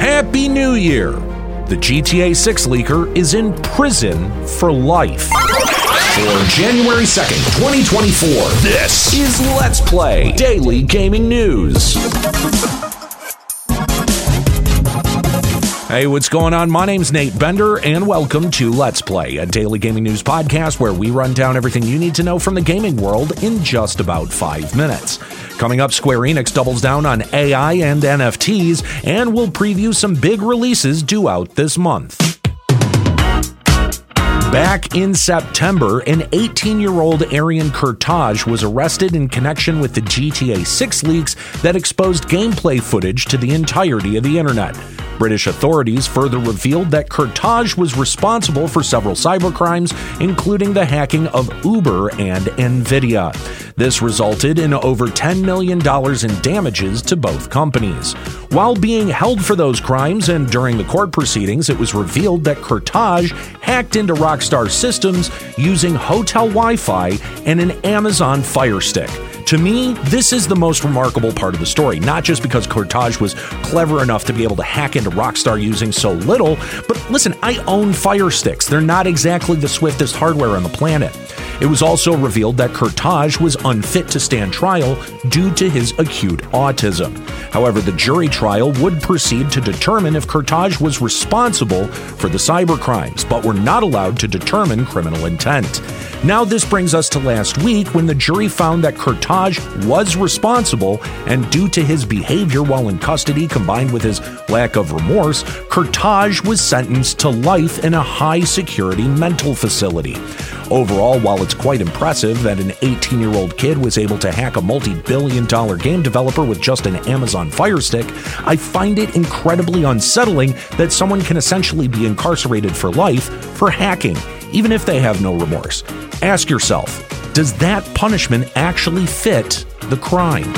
Happy New Year! The GTA 6 leaker is in prison for life. For January 2nd, 2024, this is Let's Play Daily Gaming News. Hey, what's going on? My name's Nate Bender, and welcome to Let's Play, a daily gaming news podcast where we run down everything you need to know from the gaming world in just about five minutes. Coming up, Square Enix doubles down on AI and NFTs, and we'll preview some big releases due out this month. Back in September, an 18 year old Arian Kurtaj was arrested in connection with the GTA 6 leaks that exposed gameplay footage to the entirety of the internet. British authorities further revealed that Kurtaj was responsible for several cybercrimes, including the hacking of Uber and Nvidia. This resulted in over $10 million in damages to both companies. While being held for those crimes and during the court proceedings, it was revealed that Kurtaj hacked into Rockstar systems using hotel Wi Fi and an Amazon Fire Stick. To me, this is the most remarkable part of the story, not just because Kurtaj was clever enough to be able to hack into Rockstar using so little, but listen, I own Fire Sticks. They're not exactly the swiftest hardware on the planet. It was also revealed that Kurtaj was unfit to stand trial due to his acute autism. However, the jury trial would proceed to determine if Kurtaj was responsible for the cybercrimes, but were not allowed to determine criminal intent. Now, this brings us to last week when the jury found that Kurtaj was responsible, and due to his behavior while in custody combined with his lack of remorse, Kurtaj was sentenced to life in a high security mental facility. Overall, while it's quite impressive that an 18 year old kid was able to hack a multi billion dollar game developer with just an Amazon Fire Stick, I find it incredibly unsettling that someone can essentially be incarcerated for life for hacking, even if they have no remorse. Ask yourself, does that punishment actually fit the crime?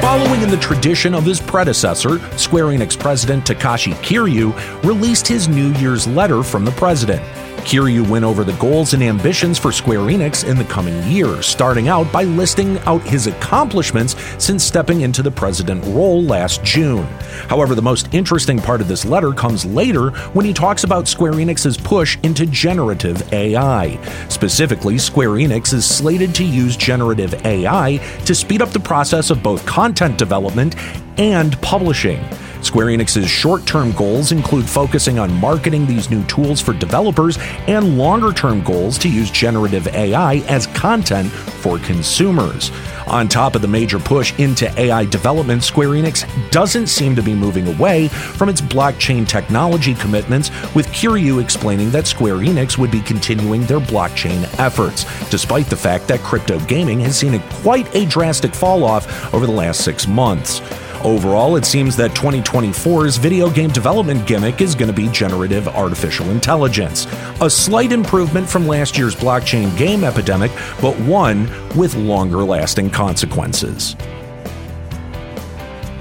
Following in the tradition of his predecessor, Square Enix president Takashi Kiryu released his New Year's letter from the president. Kiryu went over the goals and ambitions for Square Enix in the coming years, starting out by listing out his accomplishments since stepping into the president role last June. However, the most interesting part of this letter comes later when he talks about Square Enix's push into generative AI. Specifically, Square Enix is slated to use generative AI to speed up the process of both content development and publishing. Square Enix's short term goals include focusing on marketing these new tools for developers and longer term goals to use generative AI as content for consumers. On top of the major push into AI development, Square Enix doesn't seem to be moving away from its blockchain technology commitments, with Kiryu explaining that Square Enix would be continuing their blockchain efforts, despite the fact that crypto gaming has seen a, quite a drastic fall off over the last six months. Overall, it seems that 2024's video game development gimmick is going to be generative artificial intelligence. A slight improvement from last year's blockchain game epidemic, but one with longer lasting consequences.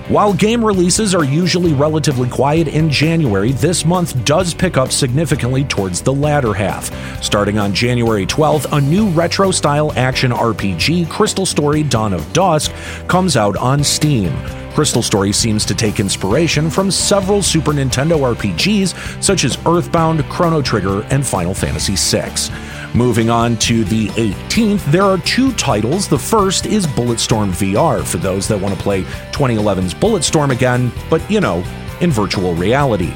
While game releases are usually relatively quiet in January, this month does pick up significantly towards the latter half. Starting on January 12th, a new retro style action RPG, Crystal Story Dawn of Dusk, comes out on Steam. Crystal Story seems to take inspiration from several Super Nintendo RPGs such as Earthbound, Chrono Trigger, and Final Fantasy VI. Moving on to the 18th, there are two titles. The first is Bulletstorm VR for those that want to play 2011's Bulletstorm again, but you know, in virtual reality.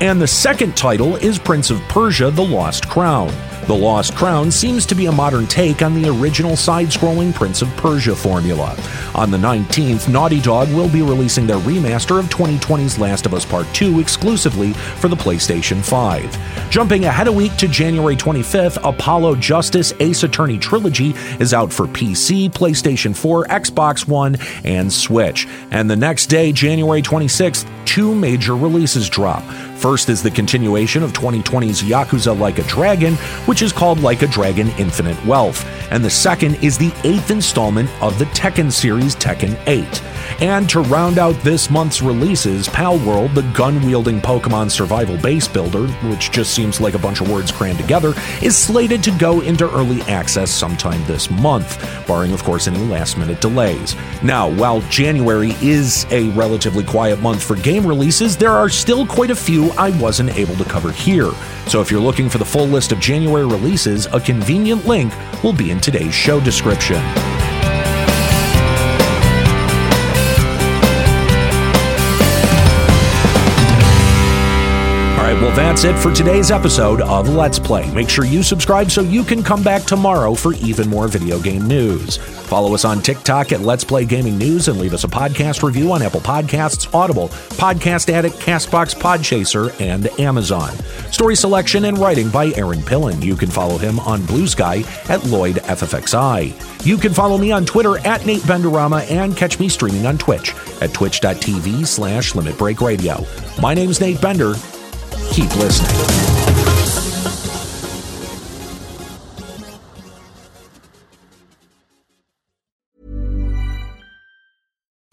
And the second title is Prince of Persia The Lost Crown. The Lost Crown seems to be a modern take on the original side scrolling Prince of Persia formula. On the 19th, Naughty Dog will be releasing their remaster of 2020's Last of Us Part 2 exclusively for the PlayStation 5. Jumping ahead a week to January 25th, Apollo Justice Ace Attorney Trilogy is out for PC, PlayStation 4, Xbox One, and Switch. And the next day, January 26th, two major releases drop. First is the continuation of 2020's Yakuza Like a Dragon, which is called Like a Dragon Infinite Wealth. And the second is the eighth installment of the Tekken series Tekken 8. And to round out this month's releases, Palworld, the gun wielding Pokemon survival base builder, which just seems like a bunch of words crammed together, is slated to go into early access sometime this month, barring, of course, any last minute delays. Now, while January is a relatively quiet month for game releases, there are still quite a few I wasn't able to cover here. So if you're looking for the full list of January releases, a convenient link will be in today's show description. Well, that's it for today's episode of Let's Play. Make sure you subscribe so you can come back tomorrow for even more video game news. Follow us on TikTok at Let's Play Gaming News and leave us a podcast review on Apple Podcasts, Audible, Podcast Addict, Castbox, Podchaser, and Amazon. Story selection and writing by Aaron Pillen. You can follow him on Blue Sky at Lloyd FFXI. You can follow me on Twitter at Nate Benderama and catch me streaming on Twitch at twitch.tv slash Limit Break Radio. My name's Nate Bender. Keep listening.